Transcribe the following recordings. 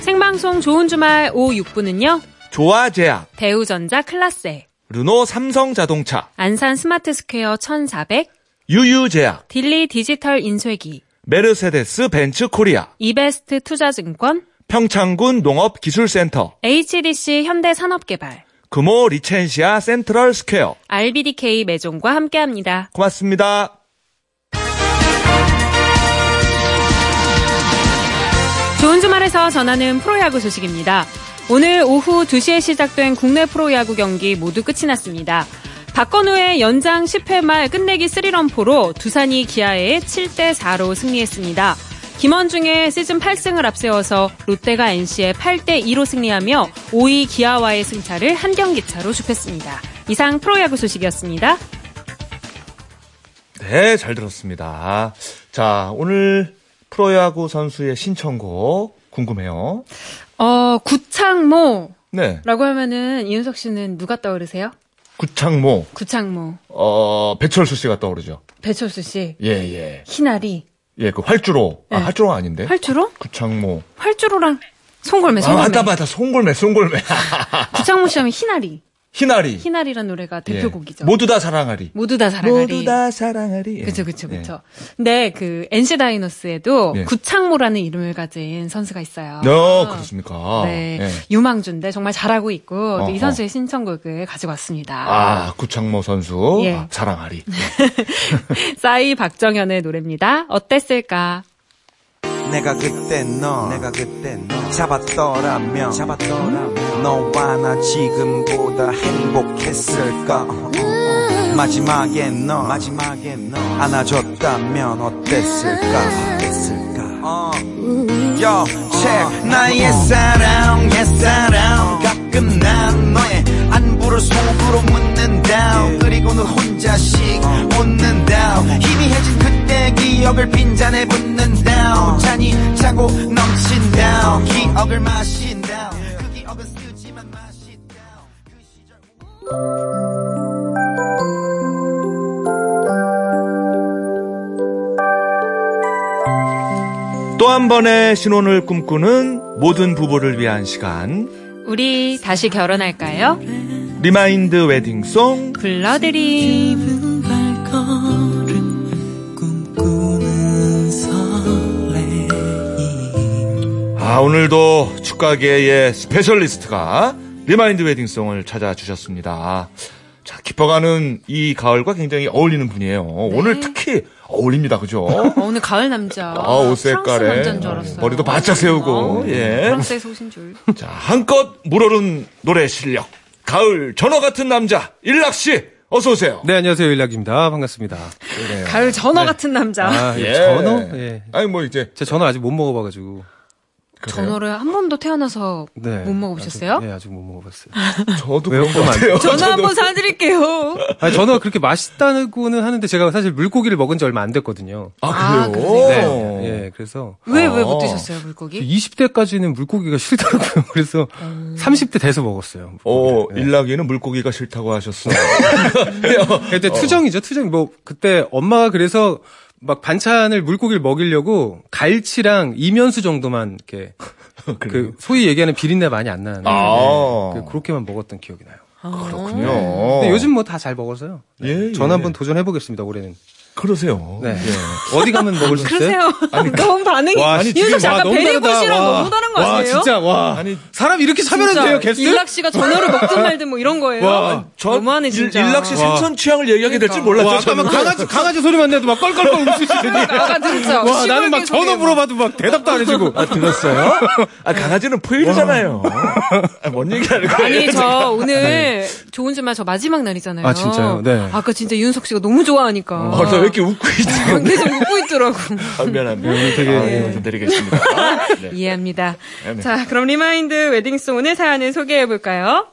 생방송 좋은 주말 5, 6부는요. 조아제약, 대우전자 클라세, 르노 삼성자동차, 안산 스마트스퀘어 1400, 유유제약, 딜리 디지털 인쇄기, 메르세데스 벤츠 코리아, 이베스트 투자증권, 평창군 농업기술센터, HDC 현대산업개발, 금호 리첸시아 센트럴 스퀘어. RBDK 매종과 함께합니다. 고맙습니다. 좋은 주말에서 전하는 프로야구 소식입니다. 오늘 오후 2시에 시작된 국내 프로야구 경기 모두 끝이 났습니다. 박건우의 연장 10회 말 끝내기 3런포로 두산이 기아에 7대4로 승리했습니다. 김원중의 시즌 8승을 앞세워서 롯데가 NC에 8대2로 승리하며 5위 기아와의 승차를 한 경기 차로 좁혔습니다. 이상 프로야구 소식이었습니다. 네, 잘 들었습니다. 자, 오늘 프로야구 선수의 신청곡 궁금해요. 어, 구창모라고 네. 하면은 이윤석 씨는 누가 떠오르세요? 구창모, 구창모, 어, 배철수 씨가 떠오르죠. 배철수 씨, 예, 예. 희나리, 예, 그 활주로. 아, 네. 활주로가 아닌데? 활주로? 구창모. 활주로랑 송골매, 아, 송골매. 맞다, 맞다. 송골매, 송골매. 구창모 씨 하면 희나리. 희나리. 희나리란 노래가 예. 대표곡이죠. 모두 다 사랑하리. 모두 다 사랑하리. 모두 다 사랑하리. 예. 그쵸, 그쵸, 예. 그쵸. 근데 그 NC 다이노스에도 예. 구창모라는 이름을 가진 선수가 있어요. 어, 그렇습니까? 네. 예. 유망주인데 정말 잘하고 있고 어허. 선수의 신청곡을 가지고 왔습니다. 아, 구창모 선수. 예. 아, 사랑하리. 싸이 박정현의 노래입니다. 어땠을까? 내가 그때 너 내가 그때 너 잡았더라면 잡았더라면 너와 나 지금보다 행복했을까? 마지막에 너 마지막에 너 안아줬다면 어땠을까? 어땠을까? 어. Yo, check. 나의 사랑 옛사랑. 가끔 난 너의 안부를 속으로 묻는다 그리고는 혼자씩 웃는다 희미해진 그 때 기억을 빈잔에 붓는다 잔이 차고 넘친다 기억을 마신다 그 기억은 쓰지만 마신다 그 시절 또 한 번의 신혼을 꿈꾸는 모든 부부를 위한 시간. 우리 다시 결혼할까요? remind wedding song 불러드림. 아, 오늘도 축가계의 specialist가 remind wedding song을 찾아주셨습니다. 자, 깊어가는 이 가을과 굉장히 어울리는 분이에요. 오늘 특히 어울립니다. 그죠? 어, 오늘 가을 남자. 아, 옷 색깔에 남자인 줄 알았어요. 머리도 바짝 세우고, 어, 예. 프랑스에서 오신 줄. 자, 한껏 물오른 노래 실력. 가을 전어 같은 남자, 일락씨, 어서 오세요. 네, 안녕하세요. 일락입니다. 반갑습니다. 그래요. 가을 전어 같은 남자. 아, 예. 전어? 예. 아니, 뭐, 이제. 제가 전어 아직 못 먹어 봐 가지고. 그래요? 전어를 한 번도 태어나서 네. 못 먹어보셨어요? 아직, 네, 아직 못 먹어봤어요. 저도? 그런 것 같아요. 전어 한번 사드릴게요. 아니, 전어가 그렇게 맛있다고는 하는데 제가 사실 물고기를 먹은 지 얼마 안 됐거든요. 아, 아, 그래요? 그러세요? 네. 예, 그래서. 왜, 왜 아. 못 드셨어요, 물고기? 20대까지는 물고기가 싫더라고요. 그래서 음. 30대 돼서 먹었어요. 어. 네. 일락이는 물고기가 싫다고 하셨어. 그때 투정이죠, 투정. 뭐, 그때 엄마가 그래서 막 반찬을 물고기를 먹이려고 갈치랑 이면수 정도만 이렇게 그 소위 얘기하는 비린내 많이 안 나는 아. 네, 그, 그렇게만 먹었던 기억이 나요. 그렇군요. 근데 요즘 뭐 다 잘 먹어서요. 예, 전 예. 한번 도전해 보겠습니다. 올해는. 그러세요. 네. 예. 어디 가면 먹을 수 있어요? 그러세요. 너무 반응이. 와, 윤석 지금 씨 와, 아까 너무 베리고 와. 다른 거 와, 아니에요? 진짜 와. 아니, 사람 이렇게 차별해도 돼요, 게스트? 일락 씨가 전어를 먹든 말든 뭐 이런 거예요. 와, 저 너무하네 진짜. 일, 일락씨 와. 생선 취향을 얘기하게 될줄 몰랐죠. 와, 저는. 강아지 강아지 소리만 내도 막 껄껄껄 웃으시더니. 아까 들었죠? 와, 나는 막 전화 물어봐도 막 대답도 안 해주고. 아, 들었어요? 아, 강아지는 포일이잖아요. 아, 뭔 얘기하는 거예요? 아니 저 오늘 좋은 주말 저 마지막 날이잖아요. 아, 진짜요? 네. 아까 진짜 윤석 씨가 너무 좋아하니까. 어, 왜 이렇게 웃고 있죠? 계속 웃고 있더라고. 아, 미안합니다. 되게 아, 예, 좀 드리겠습니다. 네. 이해합니다. 네, 네. 자, 그럼 remind wedding song 오늘 사연을 소개해 볼까요?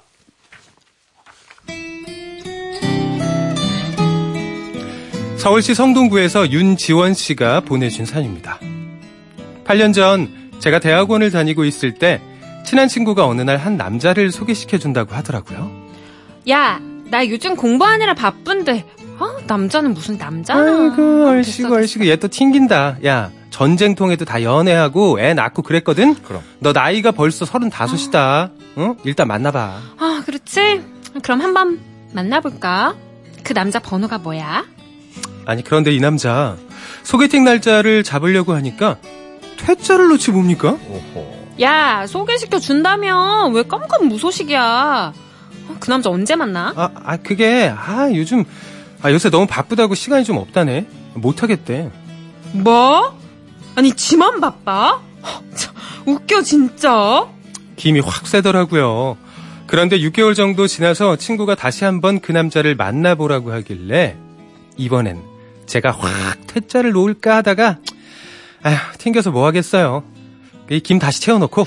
서울시 성동구에서 윤지원 씨가 보내준 사연입니다. 8년 전 제가 대학원을 다니고 있을 때 친한 친구가 어느 날 한 남자를 소개시켜 준다고 하더라고요. 야, 나 요즘 공부하느라 바쁜데. 어? 남자는 무슨 남자나. 아이고 아, 얼씨구 얼씨구 얘 또 튕긴다. 야 전쟁통에도 다 연애하고 애 낳고 그랬거든. 그럼. 너 나이가 벌써 서른다섯이다. 응? 일단 만나봐. 아, 그렇지? 그럼 한번 만나볼까? 그 남자 번호가 뭐야? 아니 그런데 이 남자 소개팅 날짜를 잡으려고 하니까 퇴짜를 놓지 뭡니까? 오호. 야, 소개시켜 준다면 왜 깜깜 무소식이야? 어, 그 남자 언제 만나? 아, 아 그게 아 요즘 아 요새 너무 바쁘다고 시간이 좀 없다네. 못 하겠대. 뭐? 아니, 지만 바빠? 참, 웃겨, 진짜. 김이 확 세더라고요. 그런데 6개월 정도 지나서 친구가 다시 한번 그 남자를 만나보라고 하길래 이번엔 제가 확 퇴짜를 놓을까 하다가 아휴 튕겨서 뭐 하겠어요. 이 김 다시 채워놓고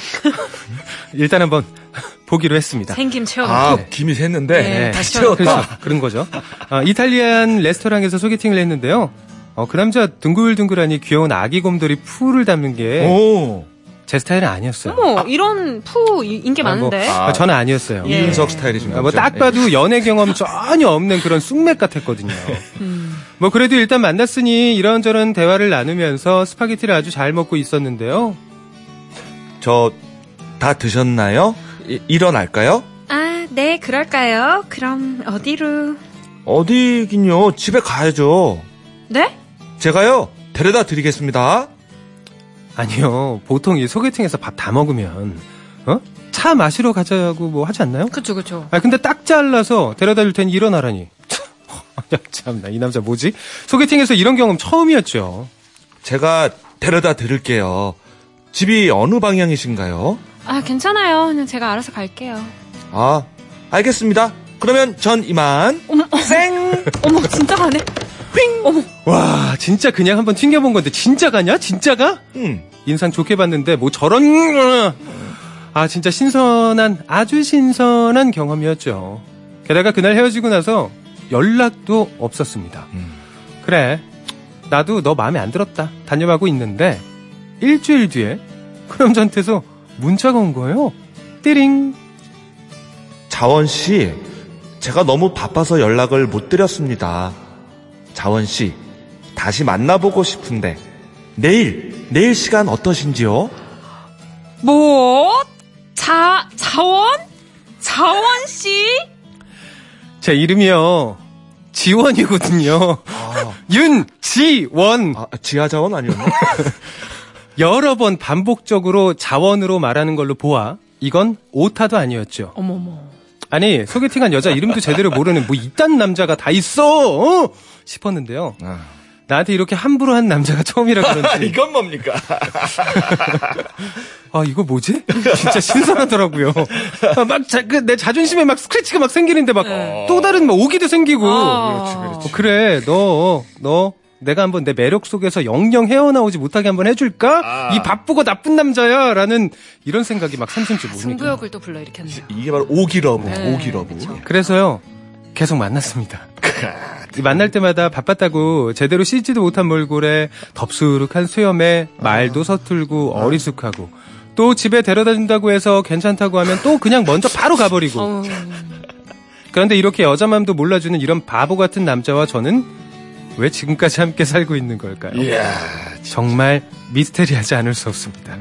일단 한번 보기로 했습니다. 생김 채워놓고. 아, 김이 샜는데. 네, 다시 채워. 그렇죠. 그런 거죠. 아, 이탈리안 레스토랑에서 소개팅을 했는데요. 어, 그 남자 둥글둥글하니 귀여운 아기 곰돌이 푸를 닮은 게 제 오. 스타일은 아니었어요. 어머, 이런 푸 이- 인기 아, 뭐, 많은데. 아, 저는 아니었어요. 예. 이윤석 스타일이신가요? 아, 뭐딱 봐도 연애 경험 전혀 없는 그런 쑥맥 같았거든요. 뭐 그래도 일단 만났으니 이런저런 대화를 나누면서 스파게티를 아주 잘 먹고 있었는데요. 저, 다 드셨나요? 이- 일어날까요? 아, 네, 그럴까요? 그럼 어디로? 어디긴요? 집에 가야죠. 네? 제가요, 데려다 드리겠습니다. 아니요. 보통 이 소개팅에서 밥 다 먹으면 어? 차 마시러 가자고 뭐 하지 않나요? 그쵸, 그쵸. 아 근데 딱 잘라서 데려다 줄 테니 일어나라니. 야, 참나 이 남자 뭐지? 소개팅에서 이런 경험 처음이었죠. 제가 데려다 드릴게요. 집이 어느 방향이신가요? 아, 괜찮아요. 그냥 제가 알아서 갈게요. 아, 알겠습니다. 그러면 전 이만. 어머, 쌩! 어머, 진짜 가네. 휙! 어머, 와 진짜 그냥 한번 튕겨본 건데 진짜 가냐? 진짜가? 음. 인상 좋게 봤는데 뭐 저런 아 진짜 신선한 아주 신선한 경험이었죠. 게다가 그날 헤어지고 나서 연락도 없었습니다. 음. 그래 나도 너 마음에 안 들었다 단념하고 있는데 일주일 뒤에 그 남자한테서 문자가 온 거예요. 띠링 자원 씨, 제가 너무 바빠서 연락을 못 드렸습니다. 자원 씨, 다시 만나보고 싶은데 내일 내일 시간 어떠신지요? 뭐? 자, 자원? 자원 씨? 제 이름이요 지원이거든요. 윤지원 아, 지하 자원 아니었나? 여러 번 반복적으로 자원으로 말하는 걸로 보아 이건 오타도 아니었죠. 어머머. 아니 소개팅한 여자 이름도 제대로 모르는 뭐 이딴 남자가 다 있어 어? 싶었는데요. 아. 나한테 이렇게 함부로 한 남자가 처음이라 그런지 이건 뭡니까? 아 이거 뭐지? 진짜 신선하더라고요. 아, 막내 자존심에 막 스크래치가 막 생기는데 막또 다른 막 오기도 생기고 아. 어, 그래 너 너 내가 한번 내 매력 속에서 영영 헤어나오지 못하게 한번 해줄까? 이 바쁘고 나쁜 남자야 라는 이런 생각이 막 삼순지 뭡니까? 승부욕을 또 불러일으켰네요. 이게 바로 오기러브, 네, 오기러브. 그쵸. 그래서요 계속 만났습니다. 이 만날 때마다 바빴다고 제대로 씻지도 못한 몰골에 덥수룩한 수염에 말도 서툴고 어리숙하고 또 집에 데려다 준다고 해서 괜찮다고 하면 또 그냥 먼저 바로 가버리고 어, 그런데 이렇게 여자 마음도 몰라주는 이런 바보 같은 남자와 저는 왜 지금까지 함께 살고 있는 걸까요? 이야, 정말 미스테리하지 않을 수 없습니다.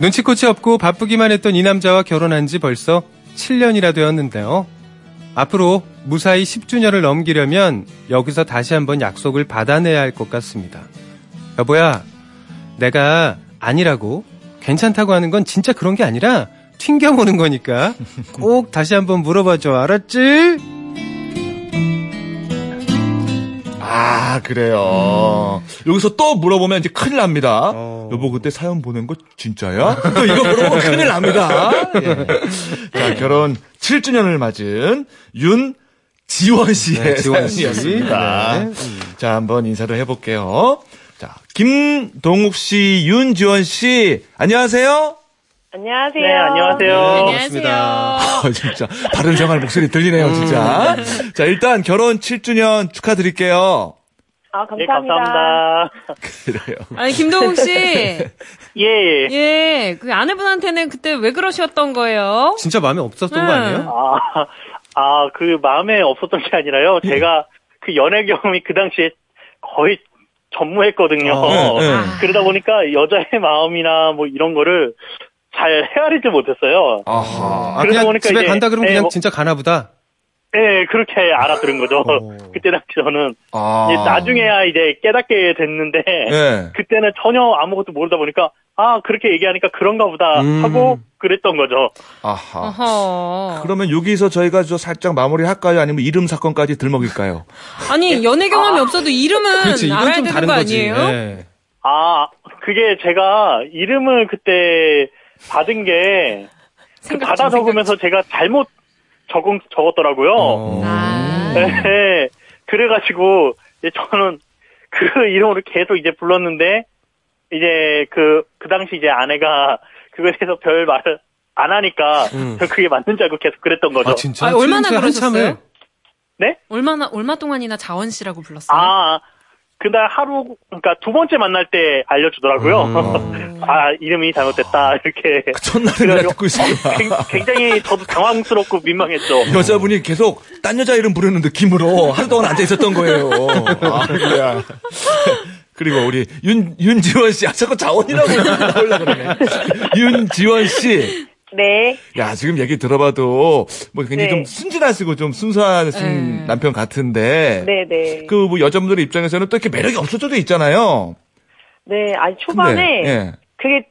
눈치코치 없고 바쁘기만 했던 이 남자와 결혼한 지 벌써 7년이나 되었는데요. 앞으로 무사히 10주년을 넘기려면 여기서 다시 한번 약속을 받아내야 할 것 같습니다. 여보야, 내가 아니라고 괜찮다고 하는 건 진짜 그런 게 아니라 튕겨보는 거니까 꼭 다시 한번 물어봐줘. 알았지? 아, 그래요. 여기서 또 물어보면 이제 큰일 납니다. 어. 여보, 그때 사연 보낸 거 진짜야? 또 이거 물어보면 큰일 납니다. 예. 자, 결혼 7주년을 맞은 윤 지원 씨의 네, 지원 씨. 사연이었습니다. 네. 자, 한번 인사를 해볼게요. 자, 김동욱 씨, 윤지원 씨, 안녕하세요. 안녕하세요. 네, 안녕하세요. 안녕하세요. 아, 진짜 바른 생활 목소리 들리네요, 진짜. 자, 일단 결혼 7주년 축하드릴게요. 아, 예, 감사합니다. 감사합니다. 그래요. 아니 김동욱 씨, 예, 예. 예, 그 아내분한테는 그때 왜 그러셨던 거예요? 진짜 마음에 없었던 거 네. 아니에요? 아, 아, 그 마음에 없었던 게 아니라요. 제가 그 연애 경험이 그 당시에 거의 전무했거든요. 어, 네, 네. 그러다 보니까 여자의 마음이나 뭐 이런 거를 잘 헤아리지 못했어요. 아하. 아, 그러다 보니까 집에 이제, 간다 그러면 예, 그냥 뭐- 진짜 가나 보다. 네, 그렇게 알아들은 거죠. 어. 그때 당시 저는 아. 이제 나중에야 이제 깨닫게 됐는데 예. 그때는 전혀 아무것도 모르다 보니까 아 그렇게 얘기하니까 그런가 보다 음. 하고 그랬던 거죠. 아하. 어허. 그러면 여기서 저희가 저 살짝 마무리 할까요? 아니면 이름 사건까지 들먹일까요? 아니 연애 경험이 없어도 이름은 그렇지, 이건 알아야 좀 되는 다른 거 거지. 아니에요? 예. 아, 그게 제가 이름을 그때 받은 게, 그 받아 좀 적으면서 제가 잘못 적은, 적었더라고요. 어. 아. 네. 그래가지고, 이제 저는 그 이름으로 계속 이제 불렀는데, 이제 그, 그 당시 이제 아내가 그거에 대해서 별 말을 안 하니까, 음. 저 그게 맞는 줄 알고 계속 그랬던 거죠. 아, 진짜? 아니, 얼마나 그러셨어요? 한참을? 네? 얼마나 얼마 동안이나 자원 씨라고 불렀어요? 아, 그날 하루, 그러니까 두 번째 만날 때 알려주더라고요. 음. 아, 이름이 잘못됐다, 이렇게. 첫날에 그냥 그래가지고 듣고 있습니다. 굉- 굉장히 저도 당황스럽고 민망했죠. 여자분이 계속 딴 여자 이름 부르는 느낌으로 하루 동안 앉아 있었던 거예요. 아, 그래. 그리고 우리 윤 윤지원 씨, 아 자꾸 자원이라고 나올라 그러네. 윤지원 씨, 네. 야 지금 얘기 들어봐도 뭐 굉장히 네. 좀 순진하시고 좀 순수한 순 네. 남편 같은데, 네네. 그뭐 여자분들의 입장에서는 또 이렇게 매력이 없을 수도 있잖아요. 네, 아니, 근데, 초반에 예. 그게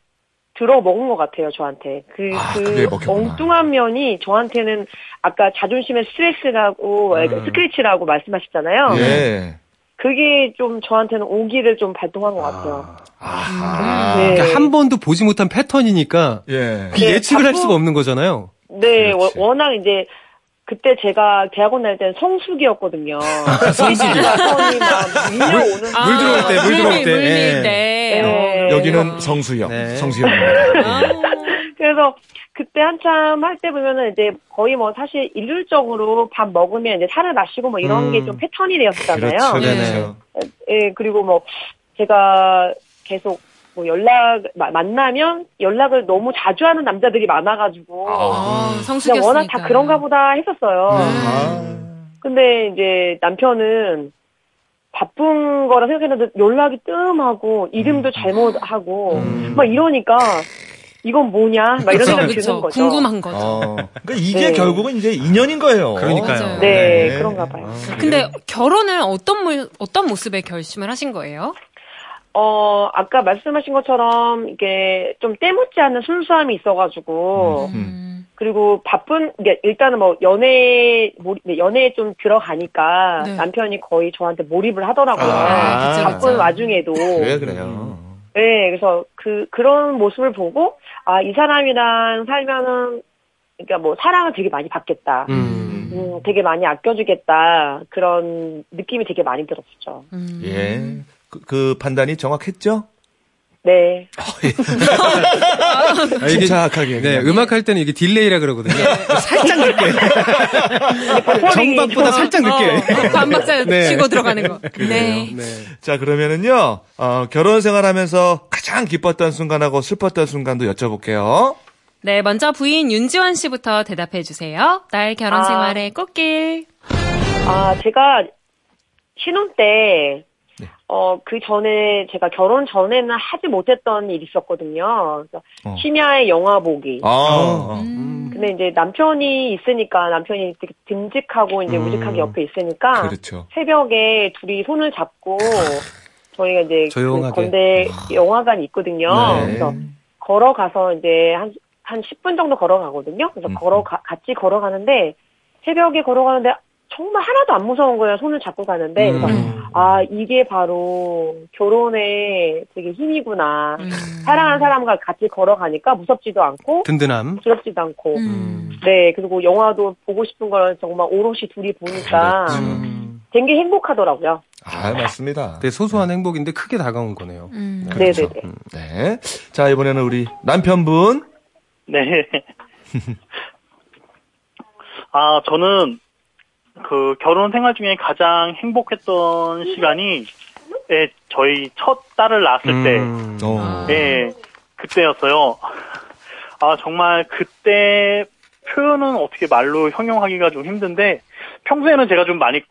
들어 먹은 것 같아요, 저한테. 그, 아, 그. 엉뚱한 면이 저한테는 아까 자존심의 스트레스라고, 음. 스크래치라고 말씀하셨잖아요. 예. 그게 좀 저한테는 오기를 좀 발동한 것 같아요. 아하. 네. 그러니까 한 번도 보지 못한 패턴이니까 예. 그 네, 예측을 할 자꾸- 수가 없는 거잖아요. 네, 워- 그렇지. 워낙 이제 그때 제가 대학원 다닐 때는 성수기였거든요. 성수기. 아, 물 들어올 때, 물 들어올 때. 물밀 예. 때. 네. 여기는 성수형, 네. 성수형입니다. 아. 그래서 그때 한참 할 때 보면은 이제 거의 뭐 사실 일률적으로 밥 먹으면 이제 살을 마시고 뭐 이런 음. 게좀 패턴이 되었잖아요. 그렇죠, 네. 그렇죠. 예, 그리고 뭐 제가 계속 뭐 연락 마- 만나면 연락을 너무 자주 하는 남자들이 많아가지고 아, 그냥 성수기였으니까. 워낙 다 그런가 보다 했었어요. 아. 근데 이제 남편은 바쁜 거라 생각했는데 연락이 뜸하고 이름도 잘못하고 음. 막 이러니까 이건 뭐냐 막 이런 그쵸, 생각이 그쵸. 드는 거죠. 궁금한 거죠. 어. 그러니까 이게 네. 결국은 이제 인연인 거예요. 그러니까요. 네, 네. 그런가 봐요. 근데 결혼을 어떤 모, 어떤 모습의 결심을 하신 거예요? 어, 아까 말씀하신 것처럼 이게 좀 때묻지 않은 순수함이 있어가지고 음. 그리고 바쁜 일단은 뭐 연애 몰- 네, 연애에 좀 들어가니까 네. 남편이 거의 저한테 몰입을 하더라고요. 아, 그쵸, 바쁜 그쵸. 와중에도. 왜 그래요? 네, 그래서 그 그런 모습을 보고 아 이 사람이랑 살면은 그러니까 뭐 사랑을 되게 많이 받겠다. 음. 음, 되게 많이 아껴주겠다. 그런 느낌이 되게 많이 들었죠. 음. 예. 그, 그 판단이 정확했죠? 네. 아, 이게 침착하게. 네, 그냥. 음악 할 때는 이게 딜레이라 그러거든요. 살짝 늦게. 정박보다 살짝 늦게. 어, 반박자 네. 치고 들어가는 거. 네. 네. 자, 그러면은요, 어, 결혼 생활하면서 가장 기뻤던 순간하고 슬펐던 순간도 여쭤볼게요. 네, 먼저 부인 윤지원 씨부터 대답해 주세요. 딸 결혼 아. 생활의 꽃길. 아, 제가 신혼 때, 네. 어, 그 전에, 제가 결혼 전에는 하지 못했던 일이 있었거든요. 그래서 어. 심야의 영화 보기. 아, 음. 근데 이제 남편이 있으니까, 남편이 되게 듬직하고 이제 음. 우직하게 옆에 있으니까, 그렇죠. 새벽에 둘이 손을 잡고, 저희가 이제 그 조용하게. 건대 영화관이 있거든요. 네. 그래서 걸어가서 이제 한, 한 10분 정도 걸어가거든요. 그래서 음. 걸어, 가, 같이 걸어가는데, 새벽에 걸어가는데 정말 하나도 안 무서운 거예요. 손을 잡고 가는데. 그래서, 음. 아, 이게 바로 결혼의 되게 힘이구나. 음. 사랑하는 사람과 같이 걸어가니까 무섭지도 않고, 든든함. 두렵지도 않고. 음. 네, 그리고 영화도 보고 싶은 걸 정말 오롯이 둘이 보니까. 음. 된게 행복하더라고요. 아, 맞습니다. 되게 소소한 행복인데 크게 다가온 거네요. 음. 그렇죠. 네네네. 네. 자, 이번에는 우리 남편분. 네. 아, 저는 그 결혼 생활 중에 가장 행복했던 시간이 예, 저희 첫 딸을 낳았을 때, 음. 어. 예, 그때였어요. 아, 정말 그때 표현은 어떻게 말로 형용하기가 좀 힘든데, 평소에는 제가 좀 많이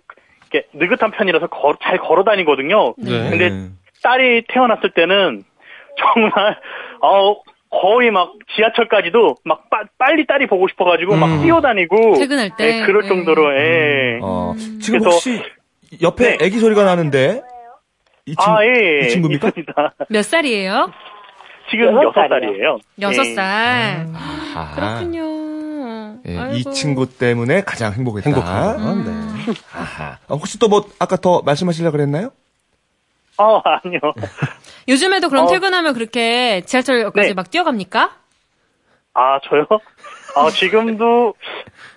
이렇게 느긋한 편이라서 걸- 잘 걸어 다니거든요. 네. 근데 딸이 태어났을 때는 정말 어 거의 막 지하철까지도 막 빠- 빨리 딸이 보고 싶어가지고 음. 막 뛰어다니고 퇴근할 때? 예, 그럴 네. 정도로 예. 어, 지금 그래서- 혹시 옆에 네. 애기 소리가 나는데 이, 친, 아, 예, 예. 이 친구입니까? 있습니다. 몇 살이에요? 지금 여섯. 살이에요. 여섯 예. 살. 아, 그렇군요. 예, 이 아이고. 친구 때문에 가장 행복했다. 행복한 거. 음. 네. 아하. 어, 혹시 또 뭐 아까 더 말씀하시려고 그랬나요? 어, 아니요. 요즘에도 그럼 어. 퇴근하면 그렇게 지하철역까지 네. 막 뛰어갑니까? 아, 저요? 아, 지금도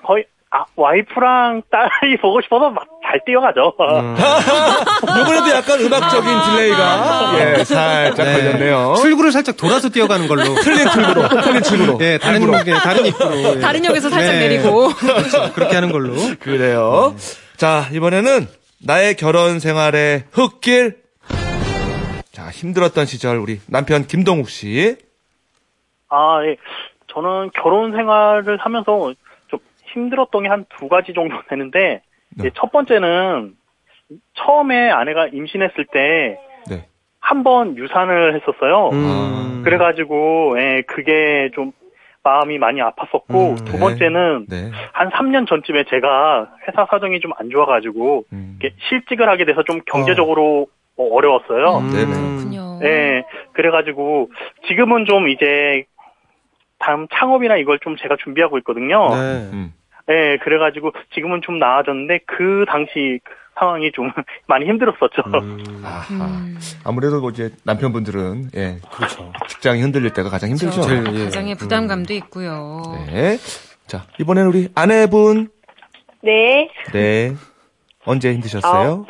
거의 아, 와이프랑 딸이 보고 싶어서 막 잘 뛰어가죠. 음. 이번에도 약간 음악적인 delay가 예, 살짝 네. 걸렸네요. 출구를 살짝 돌아서 뛰어가는 걸로. 틀린 출구로, 틀린 출구로. 예, 다른 예, 다른 입구로. 예. 다른 역에서 살짝 네. 내리고. 그렇죠. 그렇게 하는 걸로. 그래요. 자, 이번에는 나의 결혼 생활의 흙길. 자, 힘들었던 시절 우리 남편 김동욱 씨. 아, 예. 저는 결혼 생활을 하면서 좀 힘들었던 게 한 두 가지 정도 되는데, 네. 예, 첫 번째는 처음에 아내가 임신했을 때 네. 한번 유산을 했었어요. 음. 그래가지고, 예, 그게 좀 마음이 많이 아팠었고, 음, 두 네. 번째는 네. 한 3년 전쯤에 제가 회사 사정이 좀 안 좋아가지고, 음. 실직을 하게 돼서 좀 경제적으로 어, 어려웠어요. 음. 네네. 그렇군요. 예, 그래가지고 지금은 좀 이제 다음 창업이나 이걸 좀 제가 준비하고 있거든요. 네. 음. 예, 그래가지고 지금은 좀 나아졌는데 그 당시 그 상황이 좀 많이 힘들었었죠. 음. 아하. 음. 아무래도 뭐 이제 남편분들은 예, 그렇죠. 직장이 흔들릴 때가 가장 힘들죠. 제일, 예. 가장의 부담감도 있고요. 네. 자, 이번에는 우리 아내분. 네. 네. 언제 힘드셨어요?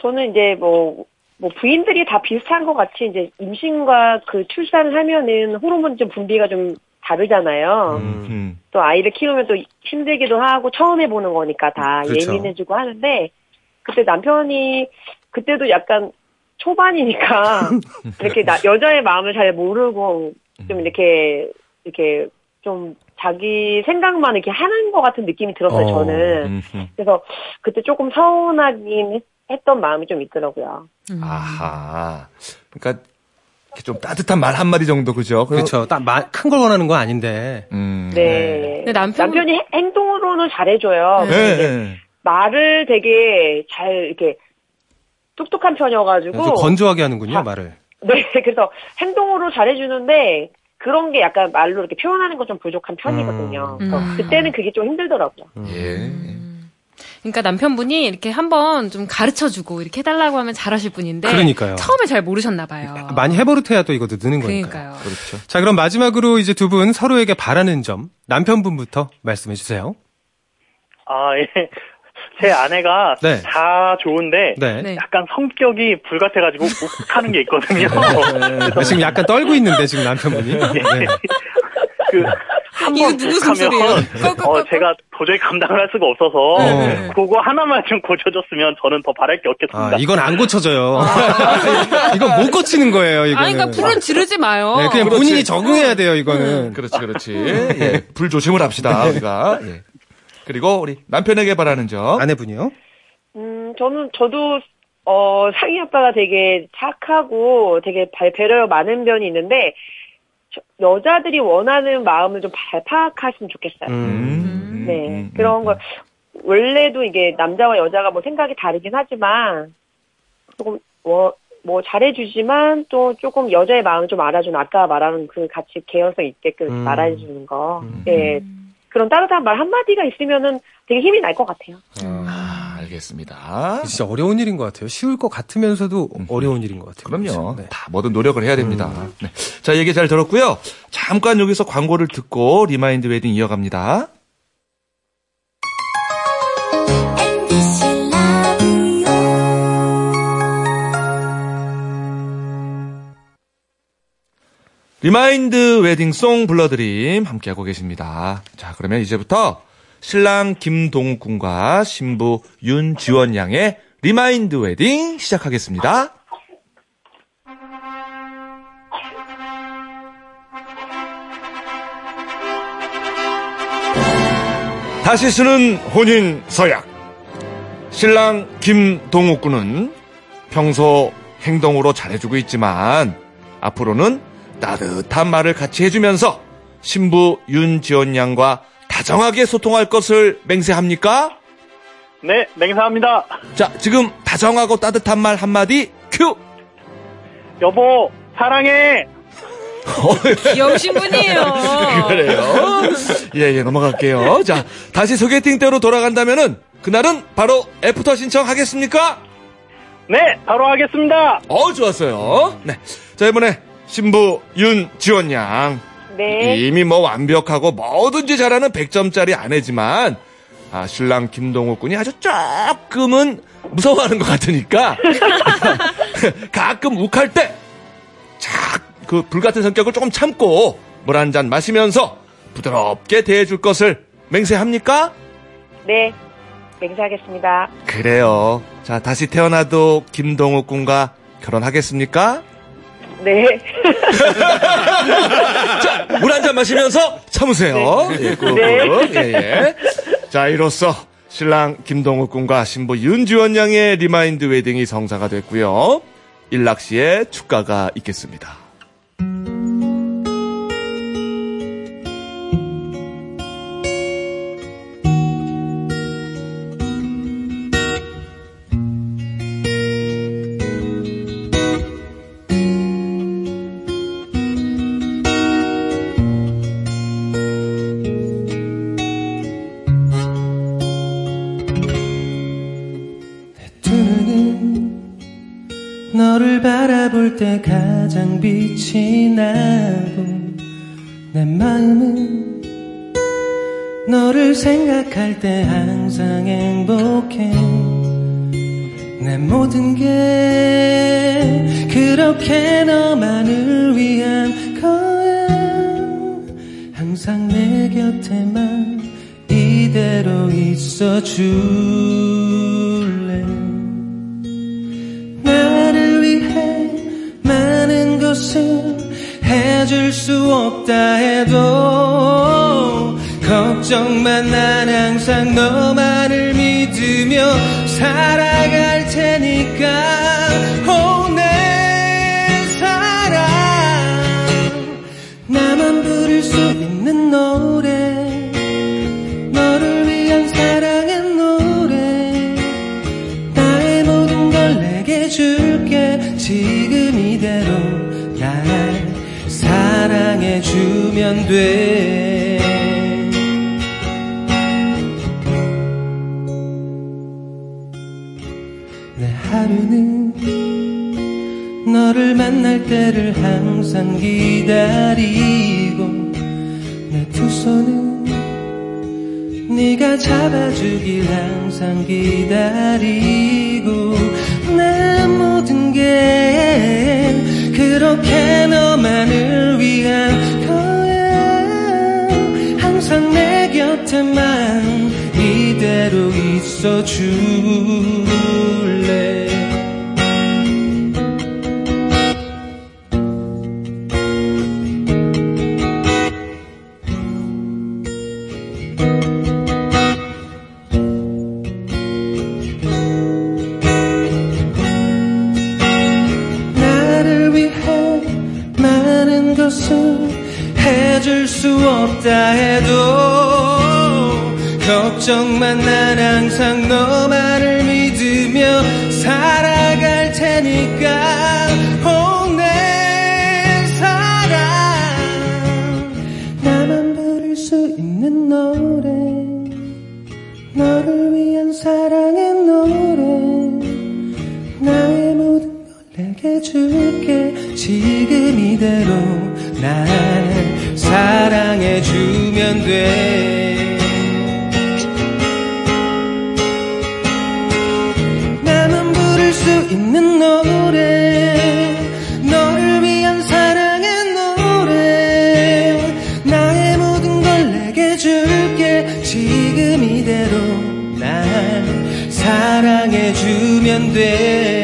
저는 이제 뭐, 뭐 부인들이 다 비슷한 것 같이 이제 임신과 그 출산을 하면은 호르몬 좀 분비가 좀 다르잖아요. 음. 음. 또 아이를 키우면 또 힘들기도 하고 처음 해보는 거니까 다 그렇죠. 예민해지고 하는데 그때 남편이 그때도 약간 초반이니까 이렇게 나, 여자의 마음을 잘 모르고 좀 이렇게 이렇게 좀 자기 생각만 이렇게 하는 것 같은 느낌이 들었어요 어, 저는 음, 음. 그래서 그때 조금 서운하긴 했, 했던 마음이 좀 있더라고요. 음. 아하. 그러니까 이렇게 좀 따뜻한 말 한마디 정도 그죠? 그렇죠. 큰걸 원하는 건 아닌데. 음. 네. 근데 남편은- 남편이 행- 행동으로는 잘해줘요. 네. 네. 말을 되게 잘 이렇게 똑똑한 편이어가지고 좀 건조하게 하는군요, 아. 말을. 네, 그래서 행동으로 잘해주는데 그런 게 약간 말로 이렇게 표현하는 건좀 부족한 편이거든요. 음. 그래서 음. 그때는 그게 좀 힘들더라고요. 예. 그러니까 남편분이 이렇게 한번 좀 가르쳐주고 이렇게 해달라고 하면 잘하실 분인데 그러니까요. 처음에 잘 모르셨나 봐요. 많이 해버릇해야 또 이것도 느는 거니까. 그러니까요. 그렇죠. 자, 그럼 마지막으로 이제 두 분 서로에게 바라는 점, 남편분부터 말씀해 주세요. 아, 예. 제 아내가 네. 다 좋은데 네. 네. 약간 성격이 불같아가지고 욱하는 게 있거든요. 아, 지금 약간 떨고 있는데, 지금 남편분이. 네. 그, 한번 숨소리예요? 어, 제가 도저히 감당을 할 수가 없어서 네. 그거 하나만 좀 고쳐줬으면 저는 더 바랄 게 없겠습니다. 아, 이건 안 고쳐져요. 이건 못 고치는 거예요, 이거는. 아니, 그러니까 불은 지르지 마요. 네, 그냥 그렇지. 본인이 적응해야 돼요, 이거는. 그렇지, 그렇지. 예. 불 조심을 합시다, 우리가. 예. 그리고 우리 남편에게 바라는 점. 아내분이요? 음, 저는 저도 어 상희 아빠가 되게 착하고 되게 발 배려 많은 편이 있는데 저- 여자들이 원하는 마음을 좀 잘 파악하시면 좋겠어요. 음. 네, 음, 그런 음, 걸 원래도 이게 남자와 여자가 뭐 생각이 다르긴 하지만 조금 뭐, 뭐 잘해주지만 또 조금 여자의 마음을 좀 알아주는 아까 말하는 그 같이 개연성 있게끔 음. 말해주는 거. 음. 예. 그런 따뜻한 말 한마디가 있으면은 되게 힘이 날 것 같아요. 아, 알겠습니다. 진짜 어려운 일인 것 같아요. 쉬울 것 같으면서도 어려운 일인 것 같아요. 그럼요. 그렇죠. 네. 다 뭐든 노력을 해야 됩니다. 음. 네. 자, 얘기 잘 들었고요. 잠깐 여기서 광고를 듣고 remind wedding 이어갑니다. remind wedding song 불러드림 함께하고 계십니다. 자, 그러면 이제부터 신랑 김동욱 군과 신부 윤지원 양의 remind wedding 시작하겠습니다. 다시 쓰는 혼인 서약. 신랑 김동욱 군은 평소 행동으로 잘해주고 있지만 앞으로는 따뜻한 말을 같이 해주면서 신부 윤지원 양과 다정하게 소통할 것을 맹세합니까? 네, 맹세합니다. 자, 지금 다정하고 따뜻한 말 한마디 큐! 여보, 사랑해. 귀여우신 분이에요. 그래요. 예, 예, 넘어갈게요. 자, 다시 소개팅 때로 돌아간다면은 그날은 바로 애프터 신청하겠습니까? 네, 바로 하겠습니다. 어, 좋았어요. 네. 자, 이번에 신부 윤지원 양. 네. 이미 뭐 완벽하고 뭐든지 잘하는 100점짜리 아내지만 아, 신랑 김동욱 군이 아주 조금은 무서워하는 것 같으니까 가끔 욱할 때 딱 그 불같은 성격을 조금 참고 물 한 잔 마시면서 부드럽게 대해줄 것을 맹세합니까? 네. 맹세하겠습니다. 그래요. 자, 다시 태어나도 김동욱 군과 결혼하겠습니까? 네. 물한 잔 마시면서 참으세요. 예, 꾹, 네. 꾹. 예, 예. 자, 이로써 신랑 김동욱 군과 신부 윤지원 양의 remind wedding이 성사가 됐고요. 일락 씨의 축가가 있겠습니다. 생각할 때 항상 행복해. 내 모든 게 그렇게 너만을 위한 거야. 항상 내 곁에만 이대로 있어 줄래? 나를 위해 많은 것을 해줄 수 없다 해도 걱정만 난 항상 너만을 믿으며 살 내 하루는 너를 만날 때를 항상 기다리고 내 두 손은 네가 잡아주길 항상 기다리고 내 모든 게 그렇게 너만을 위한 거야. 항상 내 곁에만 이대로 있어 줄래 것을 해줄 수 없다 해도 걱정만 난 항상 너만을 믿으며 살아갈 테니까 oh, 내 사랑. 나만 부를 수 있는 노래 너를 위한 사랑의 노래 나의 모든 걸 내게 줄게. 지금 이대로 날 사랑해주면 돼. 나만 부를 수 있는 노래. 너를 위한 사랑의 노래. 나의 모든 걸 내게 줄게. 지금 이대로 날 사랑해주면 돼.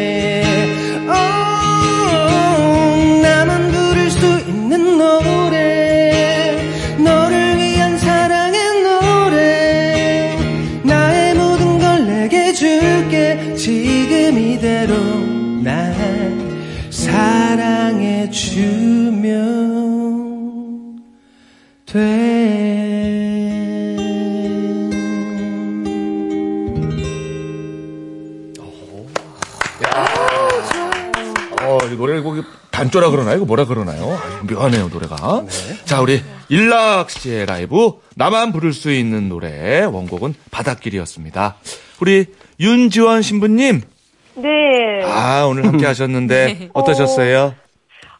그러나요? 이거 뭐라 그러나요? 묘하네요, 노래가. 자, 우리 일락 씨의 라이브 나만 부를 수 있는 노래 원곡은 바닷길이었습니다. 우리 윤지원 신부님, 네. 아 오늘 함께 하셨는데 어떠셨어요?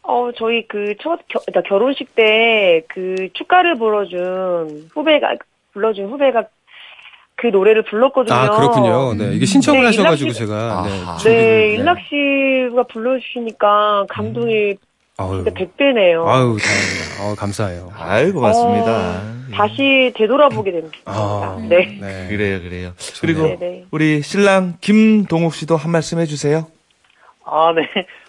어, 저희 그첫 결혼식 때 그 축가를 불러준 후배가, 불러준 후배가 그 노래를 불렀거든요. 아, 그렇군요. 네. 이게 신청을 네, 하셔가지고 일락 씨- 제가. 네. 네, 일락 씨가 불러주시니까 감동이 아유, 진짜 100배네요. 아유, 다행입니다. 어, 감사해요. 아이 고맙습니다. 예. 다시 되돌아보게 됩니다. 아, 네. 네. 그래요, 그래요. 그리고 네네. 우리 신랑 김동욱 씨도 한 말씀 해주세요. 아, 네.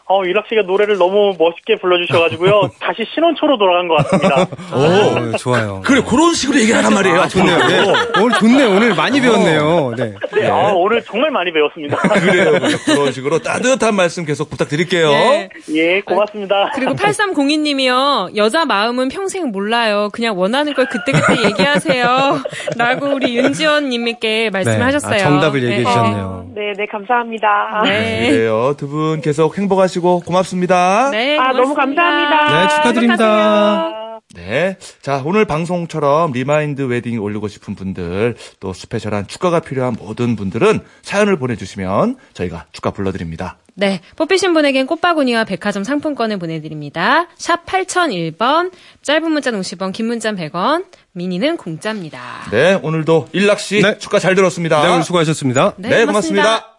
어, 일락 씨가 노래를 너무 멋있게 불러주셔가지고요. 다시 신혼초로 돌아간 것 같습니다. 어, 좋아요. 그래, 그런 식으로 얘기하란 말이에요. 아, 좋네요. 네. 오늘 좋네. 오늘 많이 배웠네요. 네. 네, 아, 오늘 정말 많이 배웠습니다. 그래요. 그런 식으로 따뜻한 말씀 계속 부탁드릴게요. 네. 예, 고맙습니다. 그리고 8302님이요. 여자 마음은 평생 몰라요. 그냥 원하는 걸 그때그때 얘기하세요. 라고 우리 윤지원 님께 말씀을 네. 하셨어요. 아, 정답을 얘기해 네. 주셨네요. 네, 네, 감사합니다. 네. 그래요. 두 분 계속 행복하시 고 고맙습니다. 네, 아, 너무 고맙습니다. 감사합니다. 네, 축하드립니다. 네. 자, 오늘 방송처럼 remind wedding 올리고 싶은 분들, 또 special한 축가가 필요한 모든 분들은 사연을 보내주시면 저희가 축가 불러드립니다. 네, 뽑히신 분에겐 꽃바구니와 백화점 상품권을 보내드립니다. 샵 8001번, 짧은 문자는 50원, 긴 문자는 100원, 미니는 공짜입니다. 네, 오늘도 일락씨 네. 축가 잘 들었습니다. 네, 오늘 수고하셨습니다. 네, 고맙습니다.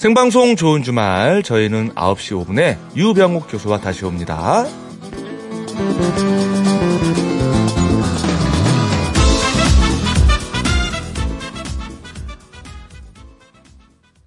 생방송 좋은 주말, 저희는 9시 5분에 유병욱 교수와 다시 옵니다.